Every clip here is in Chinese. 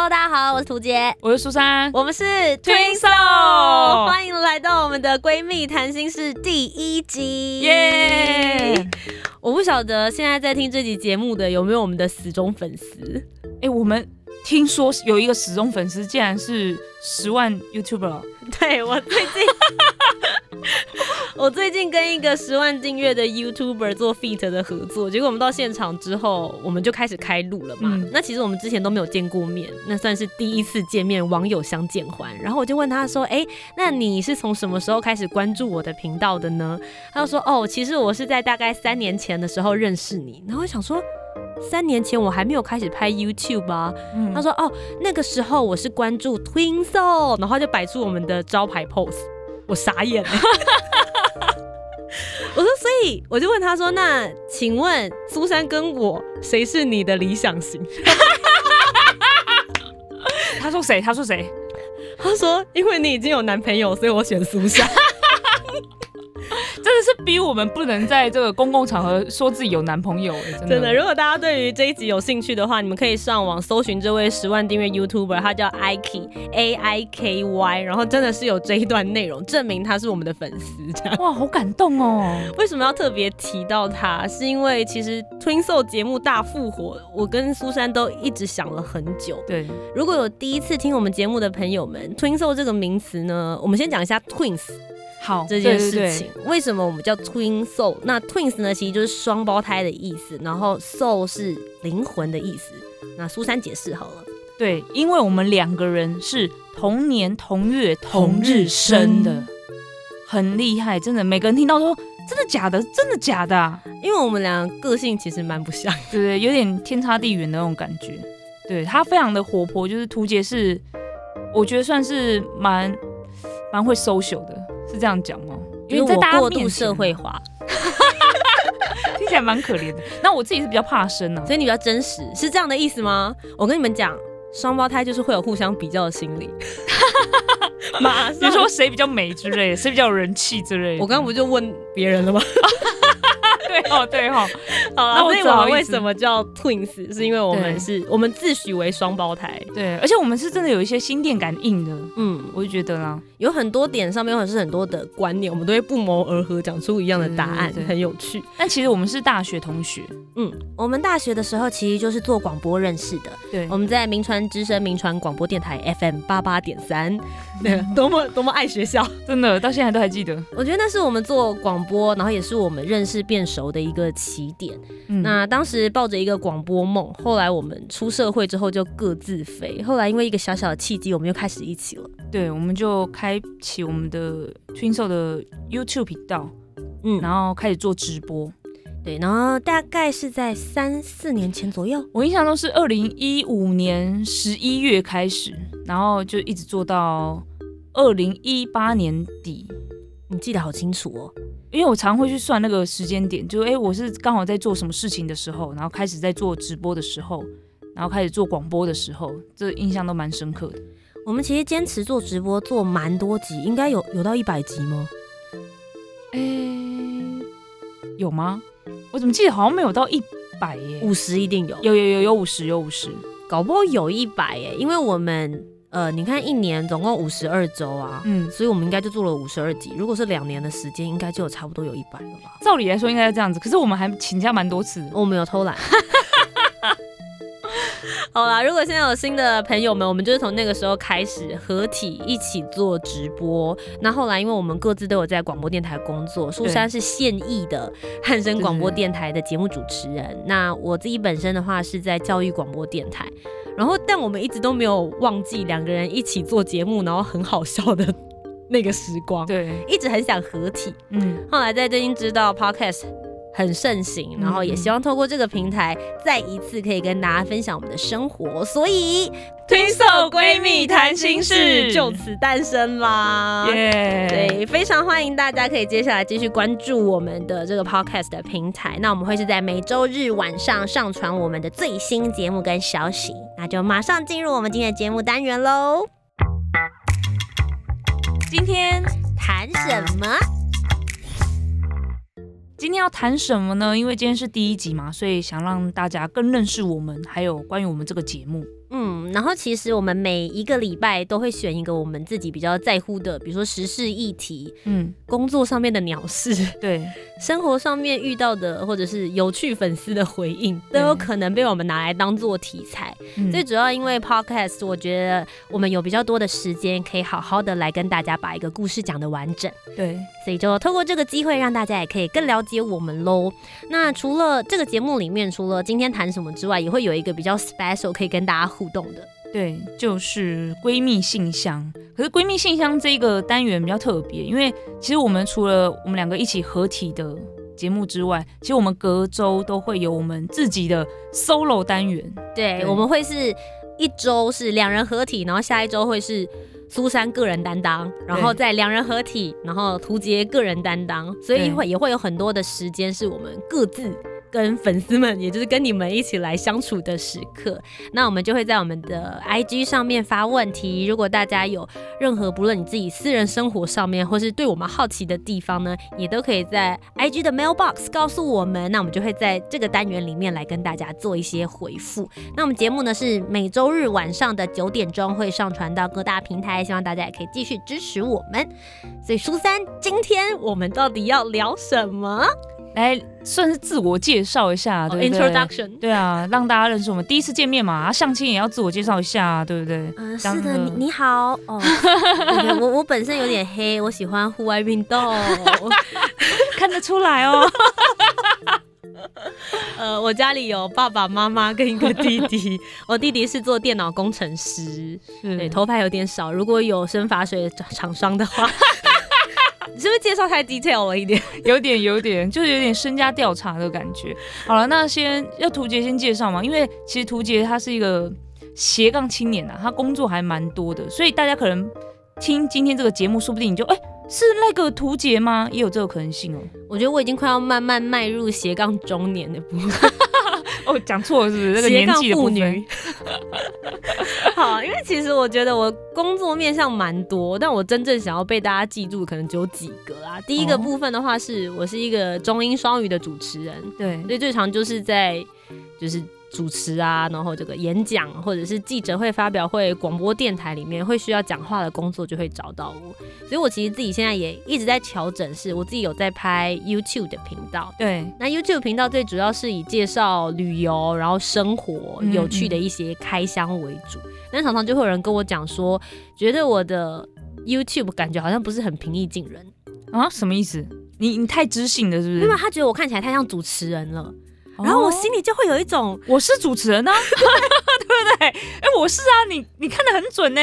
Hello，大家好，我是涂杰，我是苏珊，我们是 Twinkle 欢迎来到我们的闺蜜谈心事第一集，耶！我不晓得现在在听这集节目的有没有我们的死忠粉丝，哎，我们听说有一个死忠粉丝，竟然是十万 YouTuber。对我最近，我最近跟一个十万订阅的 YouTuber 做 feat 的合作，结果我们到现场之后，我们就开始开录了嘛。嗯那其实我们之前都没有见过面，那算是第一次见面，网友相见欢。然后我就问他说：“哎、那你是从什么时候开始关注我的频道的呢？”他就说：“哦，其实我是在大概三年前的时候认识你。”然后我想说。三年前我还没有开始拍 YouTube 啊，嗯他说：“哦，那个时候我是关注 Twin Soul，然后就摆出我们的招牌 pose，我傻眼了。我说，所以我就问他说：‘那请问苏珊跟我谁是你的理想型 他说谁？他说谁？？’他说：‘因为你已经有男朋友，所以我选苏珊。真的是逼我们不能在这个公共场合说自己有男朋友哎，真’的。真的，如果大家对于这一集有兴趣的话，你们可以上网搜寻这位十万订阅 YouTuber，他叫 Iky A I K Y，然后真的是有这一段内容，证明他是我们的粉丝，这样。哇，好感动哦！为什么要特别提到他？是因为其实 Twin Soul 节目大复活，我跟苏珊都一直想了很久。对，如果有第一次听我们节目的朋友们，Twin Soul 这个名词呢，我们先讲一下 Twins 好这件事对对情。为什么我们叫 Twin Soul？那 Twins 呢，其实就是双胞胎的意思，然后 Soul 是灵魂的意思。那苏珊解释好了。对，因为我们两个人是同年同月同日生的，很厉害，真的。每个人听到说真的假的，真的假的、啊，因为我们俩个性其实蛮不像，对不对？有点天差地远的那种感觉。对他非常的活泼，就是图杰是，我觉得算是蛮蛮会 social 的，是这样讲吗？因为在大家我过度社会化，听起来蛮可怜的。那我自己是比较怕生啊，所以你比较真实，是这样的意思吗？我跟你们讲，双胞胎就是会有互相比较的心理。马比如说谁比较美之类的，谁比较有人气之类的。我刚刚不就问别人了吗？对哦对哦，好了，那我所以我们为什么叫 twins？是因为我们是我们自诩为双胞胎。对，而且我们是真的有一些心电感应的，嗯，我就觉得啦。有很多点上面或者是很多的观念，我们都会不谋而合，讲出一样的答案，很有趣。但其实我们是大学同学，嗯，我们大学的时候其实就是做广播认识的。对我们在民传之声民传广播电台 FM 八八点三，对，多么多么爱学校。真的到现在都还记得。我觉得那是我们做广播，然后也是我们认识变熟的一个起点。嗯那当时抱着一个广播梦，后来我们出社会之后就各自飞。后来因为一个小小的契机，我们又开始一起了。对，我们就开启我们的 Twin Soul 的 YouTube 频道，嗯，然后开始做直播。对，然后大概是在三四年前左右。我印象中是二零一五年十一月开始，然后就一直做到二零一八年底。你记得好清楚哦。因为我常会去算那个时间点，就哎、诶我是刚好在做什么事情的时候，然后开始在做直播的时候，然后开始做广播的时候，这印象都蛮深刻的。我们其实坚持做直播做蛮多集，应该有有到一百集吗？哎、有吗？我怎么记得好像没有到一百耶？五十一定有，有有有有五十有五十，搞不好有一百耶，因为我们呃，你看一年总共五十二周啊，嗯，所以我们应该就做了五十二集。如果是两年的时间，应该就有差不多有一百了吧？照理来说应该是这样子，可是我们还请假蛮多次的。我们有偷懒。好啦，如果现在有新的朋友们，我们就是从那个时候开始合体一起做直播。那后来，因为我们各自都有在广播电台工作，苏珊是现役的汉声广播电台的节目主持人，那我自己本身的话是在教育广播电台。然后，但我们一直都没有忘记两个人一起做节目，然后很好笑的那个时光，对，一直很想合体。嗯，后来在最近知道 podcast 很盛行，然后也希望透过这个平台，再一次可以跟大家分享我们的生活，所以推手闺蜜谈心事就此诞生啦。耶对，非常欢迎大家可以接下来继续关注我们的这个 podcast 的平台。那我们会是在每周日晚上上传我们的最新节目跟消息，那就马上进入我们今天的节目单元喽。今天谈什么？今天要谈什么呢？因为今天是第一集嘛，所以想让大家更认识我们，还有关于我们这个节目。嗯，然后其实我们每一个礼拜都会选一个我们自己比较在乎的，比如说时事议题，嗯，工作上面的鸟事，对，生活上面遇到的，或者是有趣粉丝的回应，都有可能被我们拿来当做题材。最主要因为 podcast，我觉得我们有比较多的时间，可以好好的来跟大家把一个故事讲的完整。对，所以就透过这个机会，让大家也可以更了解我们喽。那除了这个节目里面，除了今天谈什么之外，也会有一个比较 special 可以跟大家。互动的，对，就是闺蜜信箱。可是闺蜜信箱这个单元比较特别，因为其实我们除了我们两个一起合体的节目之外，其实我们隔周都会有我们自己的 solo 单元。对，我们会是一周是两人合体，然后下一周会是苏珊个人担当，然后再两人合体，然后图杰个人担当，所以会也会有很多的时间是我们各自。跟粉丝们，也就是跟你们一起来相处的时刻，那我们就会在我们的 IG 上面发问题。如果大家有任何不论你自己私人生活上面，或是对我们好奇的地方呢，也都可以在 IG 的 mailbox 告诉我们。那我们就会在这个单元里面来跟大家做一些回复。那我们节目呢是每周日晚上的九点钟会上传到各大平台，希望大家也可以继续支持我们。所以初三，今天我们到底要聊什么？来，算是自我介绍一下，对不对？对啊，让大家认识我们。第一次见面嘛，相亲也要自我介绍一下，对不对？嗯，是的，你你好哦。我我本身有点黑，我喜欢户外运动，看得出来哦。呃，我家里有爸爸妈妈跟一个弟弟，我弟弟是做电脑工程师，对，头发有点少。如果有生发水厂商的话。是不是介绍太 detail 了一点？有点，有点，就是有点身家调查的感觉。好了，那先要图杰先介绍嘛，因为其实图杰他是一个斜杠青年啊，他工作还蛮多的，所以大家可能听今天这个节目，说不定你就哎是那个图杰吗？也有这个可能性哦。我觉得我已经快要慢慢迈入斜杠中年的部分。哦，讲错了是不是？那个年纪的部分。好，因为其实我觉得我工作面向蛮多，但我真正想要被大家记住，可能只有几个啊。第一个部分的话，是我是一个中英双语的主持人，对，所以最常就是在就是。主持啊，然后这个演讲或者是记者会、发表会、广播电台里面会需要讲话的工作，就会找到我。所以我其实自己现在也一直在调整，是我自己有在拍 YouTube 的频道。对，那 YouTube 频道最主要是以介绍旅游、然后生活有趣的一些开箱为主。但常常就会有人跟我讲说，觉得我的 YouTube 感觉好像不是很平易近人啊？什么意思？你你太知性了，是不是？因为他觉得我看起来太像主持人了。然后我心里就会有一种，我是主持人啊，对不对？哎，我是啊，你你看的很准呢。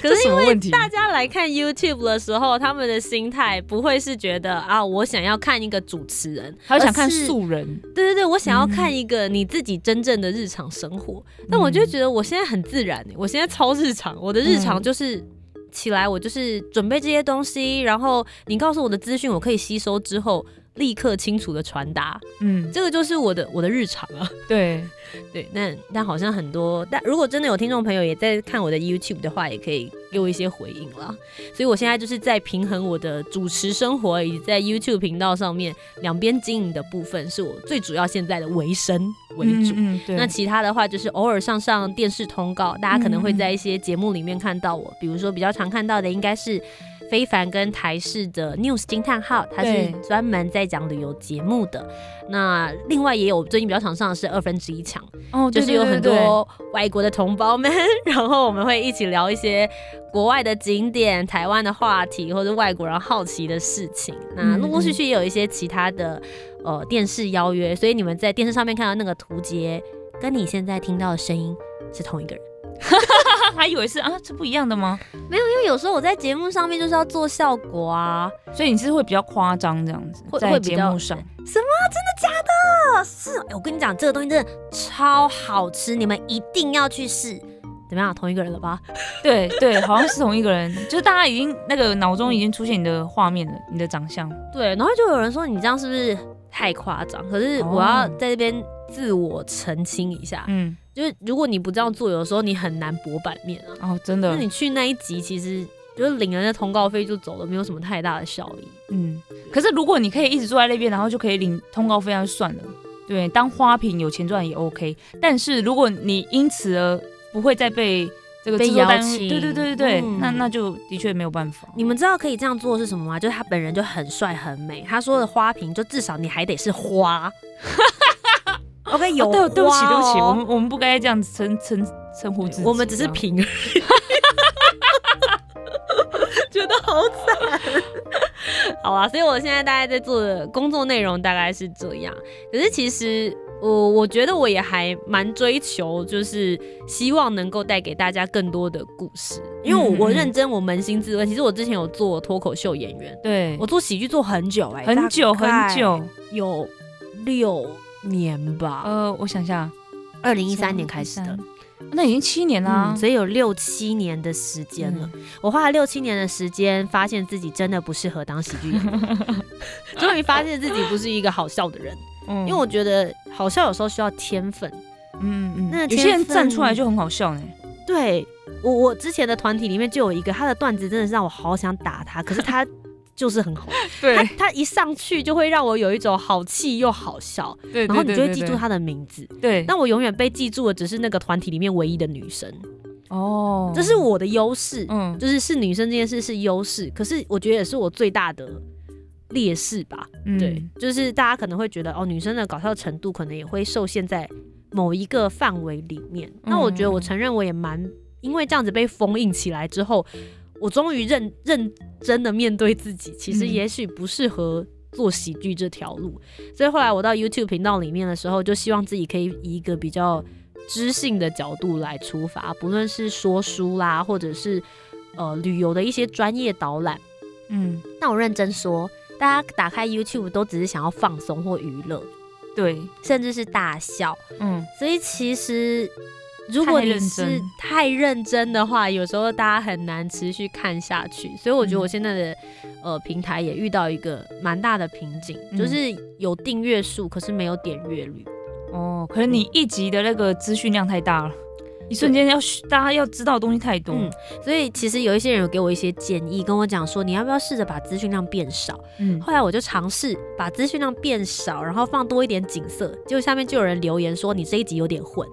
可是因为大家来看 YouTube 的时候，他们的心态不会是觉得啊，我想要看一个主持人，他想看素人。对对对，我想要看一个你自己真正的日常生活。但我就觉得我现在很自然，我现在超日常，我的日常就是起来，我就是准备这些东西，然后你告诉我的资讯，我可以吸收之后。立刻清楚的传达，嗯，这个就是我的我的日常啊。对 对，但但好像很多，但如果真的有听众朋友也在看我的 YouTube 的话，也可以给我一些回应了。所以我现在就是在平衡我的主持生活以及在 YouTube 频道上面两边经营的部分，是我最主要现在的维生为主。那其他的话就是偶尔上上电视通告，大家可能会在一些节目里面看到我，比如说比较常看到的应该是。非凡跟台视的 News 惊叹号，它是专门在讲旅游节目的。那另外也有最近比较常上的是二分之一强，哦，就是有很多外国的同胞们，然后我们会一起聊一些国外的景点、台湾的话题或者外国人好奇的事情。那陆陆续续也有一些其他的呃电视邀约，所以你们在电视上面看到那个图节，跟你现在听到的声音是同一个人。我还以为是啊，这不一样的吗？没有，因为有时候我在节目上面就是要做效果啊，所以你是会比较夸张这样子，在节目上。什么？真的假的？是，哎我跟你讲，这个东西真的超好吃，你们一定要去试。怎么样？同一个人了吧？对对，好像是同一个人，就是大家已经那个脑中已经出现你的画面了，你的长相。对，然后就有人说你这样是不是太夸张？可是我要在这边自我澄清一下，嗯，就是如果你不这样做，有的时候你很难博版面啊。哦，真的那你，去那一集，其实就是领了那通告费就走了，没有什么太大的效益。嗯。可是如果你可以一直坐在那边，然后就可以领通告费，那就算了。对，当花瓶有钱赚也 OK。但是如果你因此而不会再被这个被邀请对对对对对，嗯那那就的确没有办法。你们知道可以这样做是什么吗？就是他本人就很帅很美，他说的花瓶就至少你还得是花。OK，有哦、对对不起对不起，哦我们我们不该这样子称称称呼自己，我们只是平。觉得好惨。好啊，所以我现在大概在做的工作内容大概是这样。可是其实我我觉得我也还蛮追求，就是希望能够带给大家更多的故事。因为我我认真，我扪心自问，其实我之前有做脱口秀演员，对我做喜剧做很久哎、很久很久。有六年吧，呃，我想一下，二零一三年开始的。，那已经七年啦、嗯，所以有六七年的时间了。嗯我花了六七年的时间，发现自己真的不适合当喜剧演员，终于发现自己不是一个好笑的人。嗯因为我觉得好笑有时候需要天分。嗯嗯，那有些人站出来就很好笑呢。对我，我之前的团体里面就有一个，他的段子真的是让我好想打他，可是他就是很好，对他他一上去就会让我有一种好气又好笑，对，然后你就会记住。他的名字。对那，我永远被记住的只是那个团体里面唯一的女生，哦，这是我的优势。嗯就是是女生这件事是优势，可是我觉得也是我最大的劣势吧。嗯对，就是大家可能会觉得哦，女生的搞笑程度可能也会受限在某一个范围里面。那我觉得我承认我也蛮因为这样子被封印起来之后，我终于认认真的面对自己，其实嗯也许不适合。做喜剧这条路，所以后来我到 YouTube 频道里面的时候，就希望自己可以以一个比较知性的角度来出发，不论是说书啦，或者是呃旅游的一些专业导览。嗯，那我认真说，大家打开 YouTube 都只是想要放松或娱乐，对，甚至是大笑。嗯所以其实如果你是太认真的话，有时候大家很难持续看下去。所以我觉得嗯我现在的、呃平台也遇到一个蛮大的瓶颈，嗯就是有订阅数，可是没有点阅率。哦，可能你一集的那个资讯量太大了，一瞬间要大家要知道的东西太多。嗯所以其实有一些人有给我一些建议，跟我讲说你要不要试着把资讯量变少。嗯，后来我就尝试把资讯量变少，然后放多一点景色，结果下面就有人留言说你这一集有点混，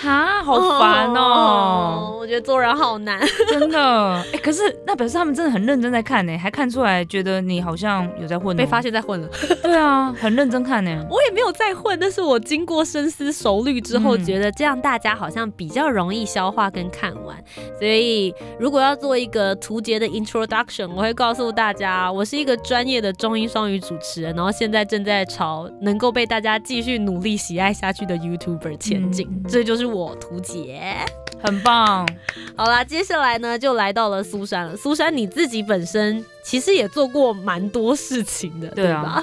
哈，好烦哦，我觉得做人好难。真的。哎、可是那表示他们真的很认真在看呢，还看出来觉得你好像有在混、哦，被发。现在混了，对啊，很认真看呢。我也没有在混，但是我经过深思熟虑之后，嗯觉得这样大家好像比较容易消化跟看完。所以如果要做一个图节的 introduction，我会告诉大家，我是一个专业的中英双语主持人，然后现在正在朝能够被大家继续努力喜爱下去的 YouTuber 前进。这嗯这就是我图杰。很棒。好啦，接下来呢就来到了苏珊了。苏珊，你自己本身其实也做过蛮多事情的，对吧？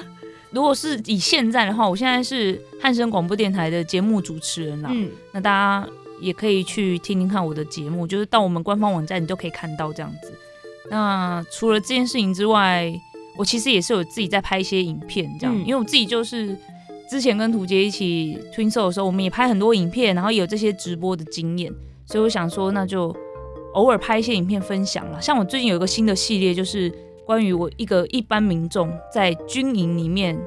如果是以现在的话，我现在是汉声广播电台的节目主持人啦。嗯，那大家也可以去听听看我的节目，就是到我们官方网站你都可以看到这样子。那除了这件事情之外，我其实也是有自己在拍一些影片，这样，嗯因为我自己就是之前跟图杰一起 Twin Soul 的时候，我们也拍很多影片，然后也有这些直播的经验，所以我想说，那就偶尔拍一些影片分享了。像我最近有一个新的系列，就是关于我一个一般民众在军营里面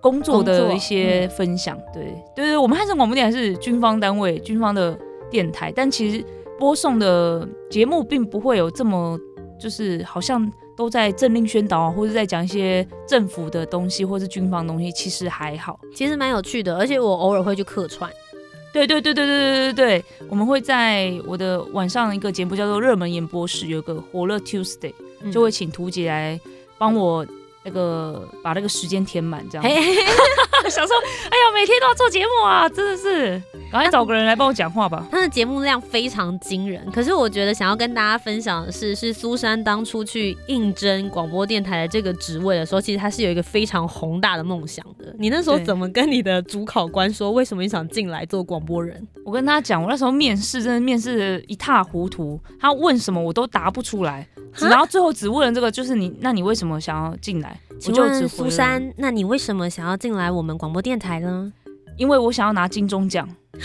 工作工作的一些分享。对对对，我们汉声广播电台是军方单位、军方的电台，但其实播送的节目并不会有这么就是好像都在政令宣导啊，或者在讲一些政府的东西，或是军方的东西，其实还好。其实蛮有趣的，而且我偶尔会去客串。对对对对对对对对，我们会在我的晚上一个节目叫做《热门演播室》，有个火热 Tuesday，、嗯就会请图姐来帮我那个把那个时间填满，这样。想说，哎呀，每天都要做节目啊，真的是赶快找个人来帮我讲话吧。他的节目量非常惊人，可是我觉得想要跟大家分享的是，是苏珊当初去应征广播电台的这个职位的时候，其实他是有一个非常宏大的梦想的。你那时候怎么跟你的主考官说，为什么你想进来做广播人？我跟他讲，我那时候面试真的面试的一塌糊涂，他问什么我都答不出来，然后最后只问了这个，就是你，那你为什么想要进来？请问苏珊，那你为什么想要进来我们广播电台呢？因为我想要拿金钟奖。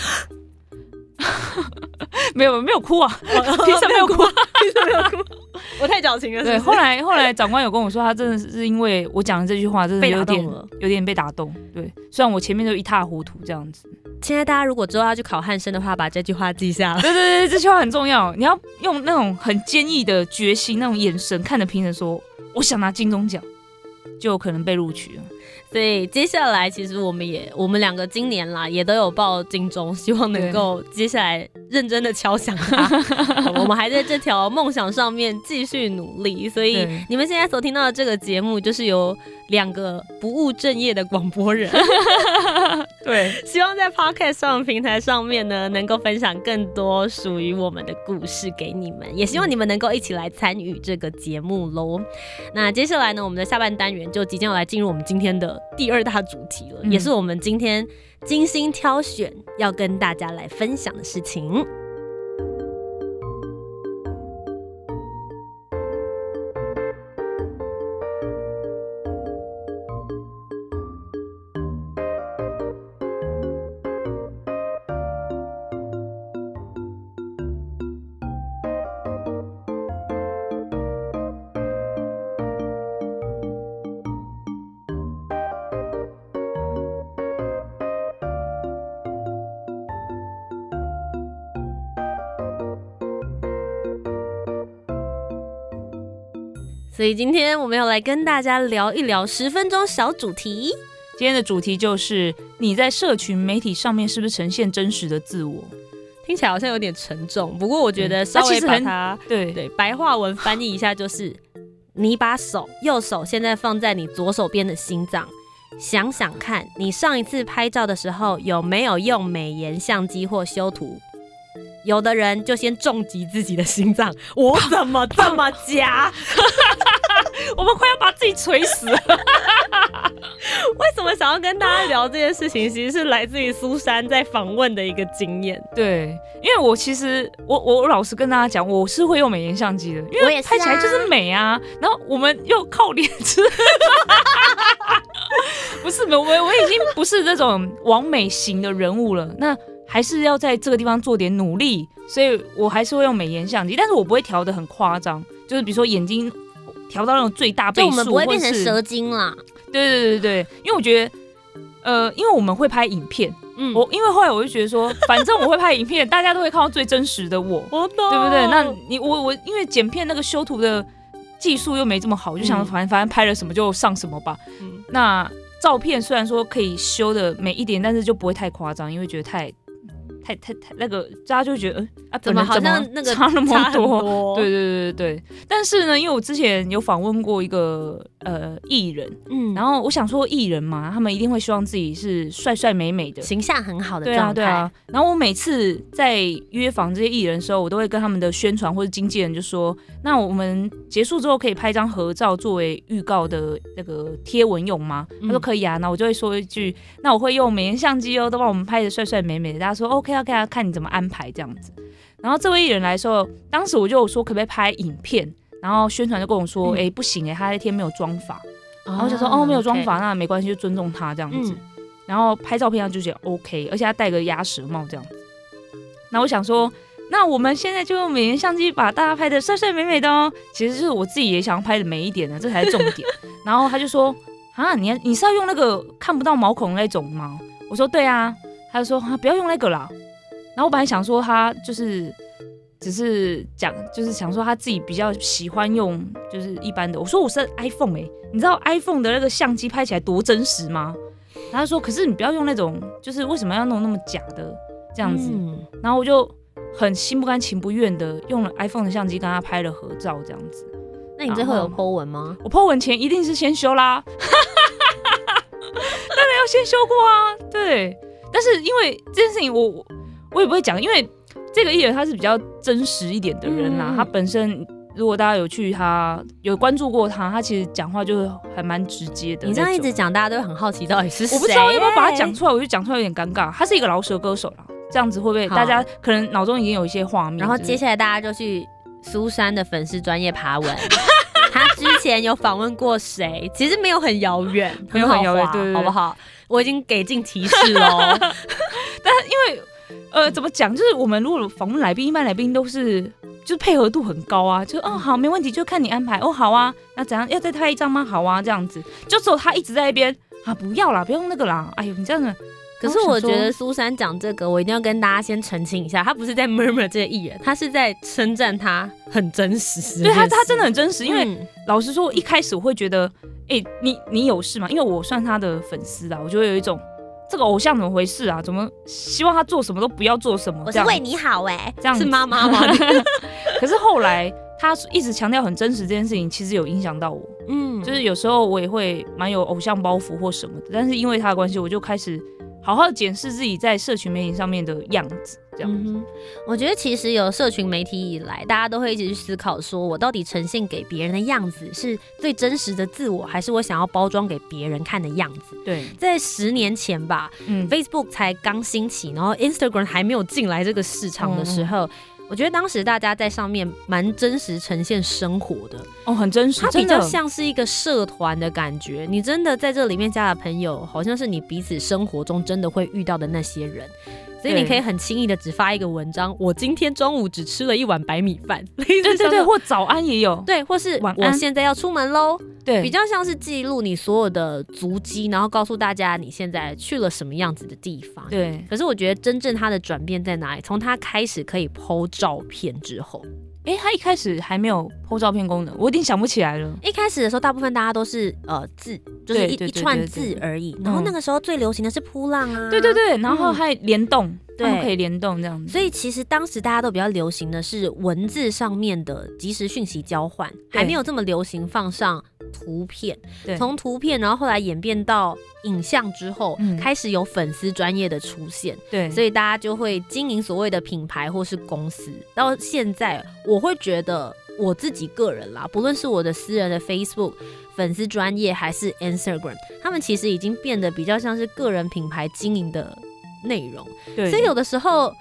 没有没有哭啊，凭什么没有哭？凭什么没有哭？我太矫情了。对，后来后来长官有跟我说，他真的是因为我讲的这句话，真的有点有点被打动。对，虽然我前面就一塌糊涂这样子。现在大家如果之后要去考汉生的话，把这句话记下来。对对对，这句话很重要。你要用那种很坚毅的决心，那种眼神看着评审说：“我想拿金钟奖。”就有可能被录取了，所以接下来其实我们也我们两个今年啦也都有报金钟，希望能够接下来认真的敲响它。我们还在这条梦想上面继续努力，所以你们现在所听到的这个节目就是由。两个不务正业的广播人，对，希望在 Podcast 上平台上面呢，能够分享更多属于我们的故事给你们，也希望你们能够一起来参与这个节目喽。那接下来呢，我们的下半单元就即将要来进入我们今天的第二大主题了，也是我们今天精心挑选要跟大家来分享的事情。所以今天我们要来跟大家聊一聊十分钟小主题。今天的主题就是你在社群媒体上面是不是呈现真实的自我？听起来好像有点沉重，不过我觉得稍微把它对对白话文翻译一下，就是你把手右手现在放在你左手边的心脏，想想看你上一次拍照的时候有没有用美颜相机或修图？有的人就先重击自己的心脏，我怎么这么假？我们快要把自己锤死了。为什么想要跟大家聊这件事情？其实是来自于苏珊在访问的一个经验。对，因为我其实我我老实跟大家讲，我是会用美颜相机的，因为拍起来就是美啊。然后我们又靠脸吃，不是我我已经不是这种完美型的人物了。那还是要在这个地方做点努力，所以我还是会用美颜相机，但是我不会调的很夸张，就是比如说眼睛调到那种最大倍数，我们不会变成蛇精啦。对对对对因为我觉得，呃，因为我们会拍影片，嗯，我因为后来我就觉得说，反正我会拍影片，大家都会看到最真实的我，我懂，对不对？那你我我因为剪片那个修图的技术又没这么好，我就想反正反正拍了什么就上什么吧。嗯，那照片虽然说可以修的美一点，但是就不会太夸张，因为觉得太。太太太那个，大家就会觉得，啊，怎么好像那个差那么多？对对对对对。但是呢，因为我之前有访问过一个呃艺人，嗯，然后我想说艺人嘛，他们一定会希望自己是帅帅美美的，形象很好的状态。对啊对啊。然后我每次在约访这些艺人的时候，我都会跟他们的宣传或者经纪人就说，那我们结束之后可以拍张合照作为预告的那个贴文用吗？他说可以啊。那我就会说一句，那我会用美颜相机哦，都帮我们拍的帅帅美美的。大家说 OK 啊。要看看你怎么安排这样子，然后这位艺人来说，当时我就说可不可以拍影片，然后宣传就跟我说，哎不行哎，他那天没有妆法，然后我就说哦没有妆发那没关系，就尊重他这样子，然后拍照片上就觉得 OK，而且他戴个鸭舌帽这样子，那我想说，那我们现在就用美颜相机把大家拍的帅帅美美的哦，其实是我自己也想要拍的美一点的，这才是重点。然后他就说啊，你你是要用那个看不到毛孔那种吗？我说对啊，他就说啊不要用那个啦。然后我本来想说他就是只是讲，就是想说他自己比较喜欢用就是一般的。我说我是 iPhone 哎，你知道 iPhone 的那个相机拍起来多真实吗？然后说可是你不要用那种，就是为什么要弄那么假的这样子？然后我就很心不甘情不愿的用了 iPhone 的相机跟他拍了合照这样子。那你最后有 po 文吗？我 po 文前一定是先修啦，当然要先修过啊。对，但是因为这件事情我。我也不会讲，因为这个艺人他是比较真实一点的人啦，嗯他本身。如果大家有去他有关注过他，他其实讲话就是还蛮直接的。你这样一直讲，大家都很好奇到底是谁。我不知道要不要把他讲出来，我就讲出来有点尴尬。他是一个饶舌歌手啦，这样子会不会大家可能脑中已经有一些画面？然后接下来大家就去苏珊的粉丝专业爬文。他之前有访问过谁？其实没有很遥远，没有很遥远好不好？我已经给尽提示喽。呃，怎么讲？就是我们如果访问来宾，一般来宾都是就是配合度很高啊，就哦好没问题，就看你安排哦好啊，那怎样要再拍一张吗？好啊，这样子，就只有他一直在那边啊不要啦，不用那个啦，哎呦你这样子，可是我觉得苏珊讲这个，我一定要跟大家先澄清一下，他不是在 murmur 这个艺人，他是在称赞他很真实。对他他真的很真实，因为嗯老实说，一开始我会觉得，哎、你你有事吗？因为我算他的粉丝啊，我就会有一种这个偶像怎么回事啊？怎么希望他做什么都不要做什么？我是为你好哎、这样是妈妈吗？可是后来他一直强调很真实这件事情，其实有影响到我。嗯，就是有时候我也会蛮有偶像包袱或什么的，但是因为他的关系，我就开始好好检视自己在社群媒体上面的样子，这样。嗯，我觉得其实有社群媒体以来，大家都会一直去思考，说我到底呈现给别人的样子是最真实的自我，还是我想要包装给别人看的样子？对，在十年前吧嗯，，Facebook 才刚兴起，然后 Instagram 还没有进来这个市场的时候。我觉得当时大家在上面蛮真实呈现生活的，哦，很真实，它比较像是一个社团的感觉。你真的在这里面加了朋友，好像是你彼此生活中真的会遇到的那些人，所以你可以很轻易的只发一个文章，我今天中午只吃了一碗白米饭，对 对对，或早安也有，对，或是我现在要出门喽，对，比较像是记录你所有的足迹，然后告诉大家你现在去了什么样子的地方。对。可是我觉得真正它的转变在哪里？从它开始可以剖照片之后，哎，他一开始还没有 PO 照片功能，我有点想不起来了。一开始的时候，大部分大家都是呃字，就是一一串字而已。然后嗯那个时候最流行的是扑浪啊，对对。对，然后还联动，对他们可以联动这样子。所以其实当时大家都比较流行的是文字上面的即时讯息交换，对还没有这么流行放上图片。对从图片，然后后来演变到影像之后，嗯开始有粉丝专业的出现，对，所以大家就会经营所谓的品牌或是公司。到现在，我会觉得我自己个人啦，不论是我的私人的 Facebook 粉丝专业还是 Instagram，他们其实已经变得比较像是个人品牌经营的内容。对，所以有的时候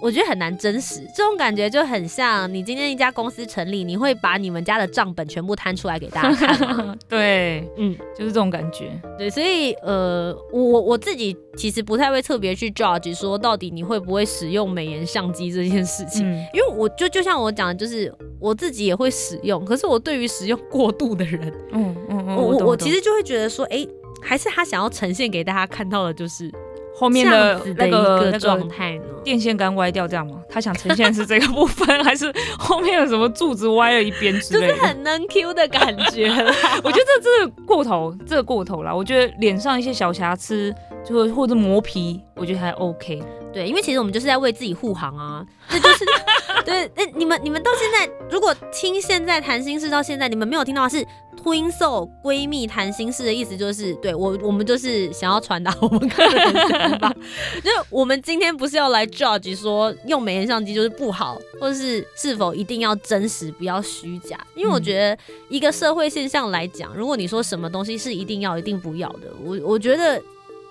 我觉得很难真实，这种感觉就很像你今天一家公司成立，你会把你们家的账本全部摊出来给大家看吗？对，嗯，就是这种感觉。对，所以呃，我我自己其实不太会特别去 judge 说到底你会不会使用美颜相机这件事情。嗯，因为我就就像我讲的，就是我自己也会使用，可是我对于使用过度的人，嗯嗯嗯，我我我其实就会觉得说，哎、还是他想要呈现给大家看到的，就是后面的那个那个状态呢。电线杆歪掉这样吗？他想呈现是这个部分，还是后面有什么柱子歪了一边之类就是？很能 Q 的感觉啦，我觉得这这个过头，这个过头了。我觉得脸上一些小瑕疵，就或者磨皮，我觉得还 OK。对，因为其实我们就是在为自己护航啊，这就是 对。那，你们你们到现在如果听现在谈心事到现在，你们没有听到的是 Twin Soul 闺蜜谈心事的意思，就是对我我们就是想要传达我们个人的想法，就是我们今天不是要来 judge 说用美颜相机就是不好，或者是是否一定要真实不要虚假，因为我嗯觉得一个社会现象来讲，如果你说什么东西是一定要一定不要的，我我觉得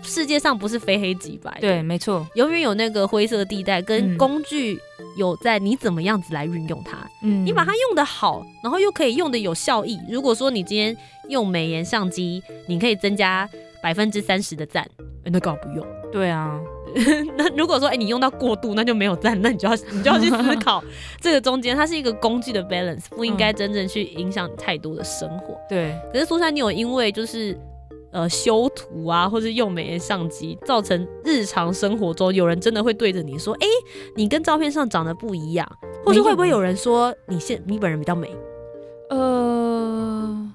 世界上不是非黑即白，对，没错。永远有那个灰色地带，跟嗯工具有在你怎么样子来运用它。嗯你把它用的好，然后又可以用的有效益。如果说你今天用美颜相机，你可以增加百分之三十的赞，诶那干嘛不用？对啊，那如果说哎、诶你用到过度，那就没有赞，那你就要 你就要去思考这个中间它是一个工具的 balance，不应该真正去影响太多的生活。对，可是苏珊，你有因为就是呃修图啊，或是用美颜相机，造成日常生活中有人真的会对着你说：“哎、你跟照片上长得不一样。”或是会不会有人说你现你本人比较美？呃，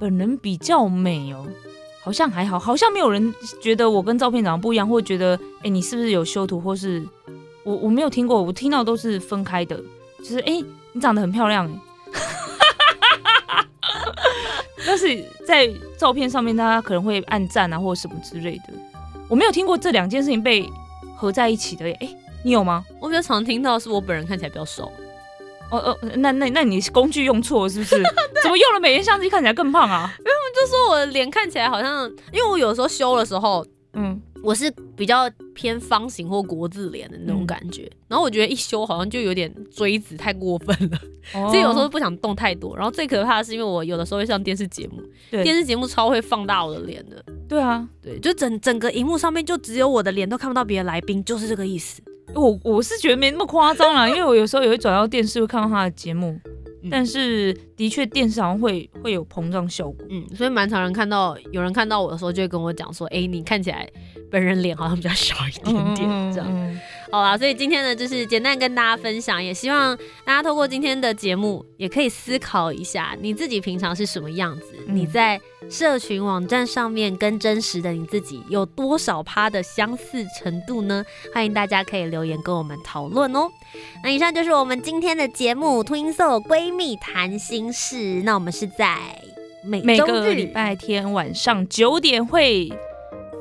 本人比较美哦，好像还好，好像没有人觉得我跟照片长得不一样，或觉得哎、诶你是不是有修图，或是我我没有听过，我听到都是分开的，就是哎、诶你长得很漂亮但是在照片上面，大家可能会按赞啊，或者什么之类的。我没有听过这两件事情被合在一起的耶。哎、你有吗？我比较常听到是我本人看起来比较瘦。哦哦，那那那你工具用错是不是？怎么用了美颜相机看起来更胖啊？因为我就说我的脸看起来好像，因为我有时候修的时候，嗯，我是比较偏方形或国字脸的那种感觉，然后我觉得一修好像就有点锥子太过分了，所以有时候不想动太多。然后最可怕的是，因为我有的时候会上电视节目，电视节目超会放大我的脸的。对啊，对，就整整个荧幕上面就只有我的脸，都看不到别的来宾，就是这个意思。我我是觉得没那么夸张啦，因为我有时候也会转到电视会看到他的节目，但是的确电视好像会会有膨胀效果，嗯，所以蛮常人看到有人看到我的时候就会跟我讲说，哎，你看起来本人脸好像比较小一点点这样。好啦，所以今天呢，就是简单跟大家分享，也希望大家透过今天的节目，也可以思考一下你自己平常是什么样子，你在社群网站上面跟真实的你自己有多少趴的相似程度呢？欢迎大家可以留言跟我们讨论哦。那以上就是我们今天的节目《Twin Soul 闺蜜谈心事》，那我们是在每每个礼拜天晚上九点会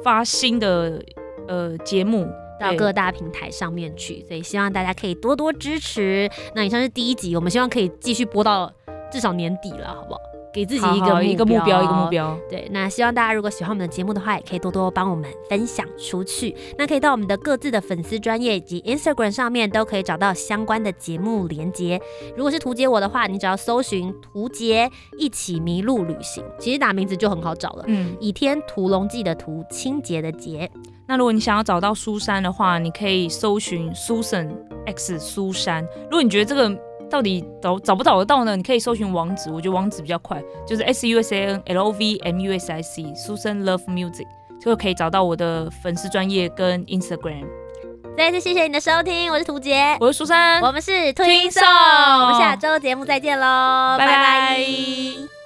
发新的呃节目。到各大平台上面去，所以希望大家可以多多支持。那以上是第一集，我们希望可以继续播到至少年底了，好不好？给自己一个一个目标，一个目标。对，那希望大家如果喜欢我们的节目的话，也可以多多帮我们分享出去。那可以到我们的各自的粉丝专业以及 Instagram 上面都可以找到相关的节目连接。如果是图杰我的话，你只要搜寻图杰一起迷路旅行，其实打名字就很好找了。嗯，倚天屠龙记的屠，清洁的洁。那如果你想要找到苏珊的话，你可以搜寻 Susan X 苏珊。如果你觉得这个到底找找不找得到呢？你可以搜寻网址，我觉得网址比较快，就是 S U S A N L O V M U S I C Susan Love Music，就可以找到我的粉丝专业跟 Instagram。再次谢谢你的收听，我是涂杰，我是苏珊，我们是 Twin Soul，我们下周节目再见喽，拜拜。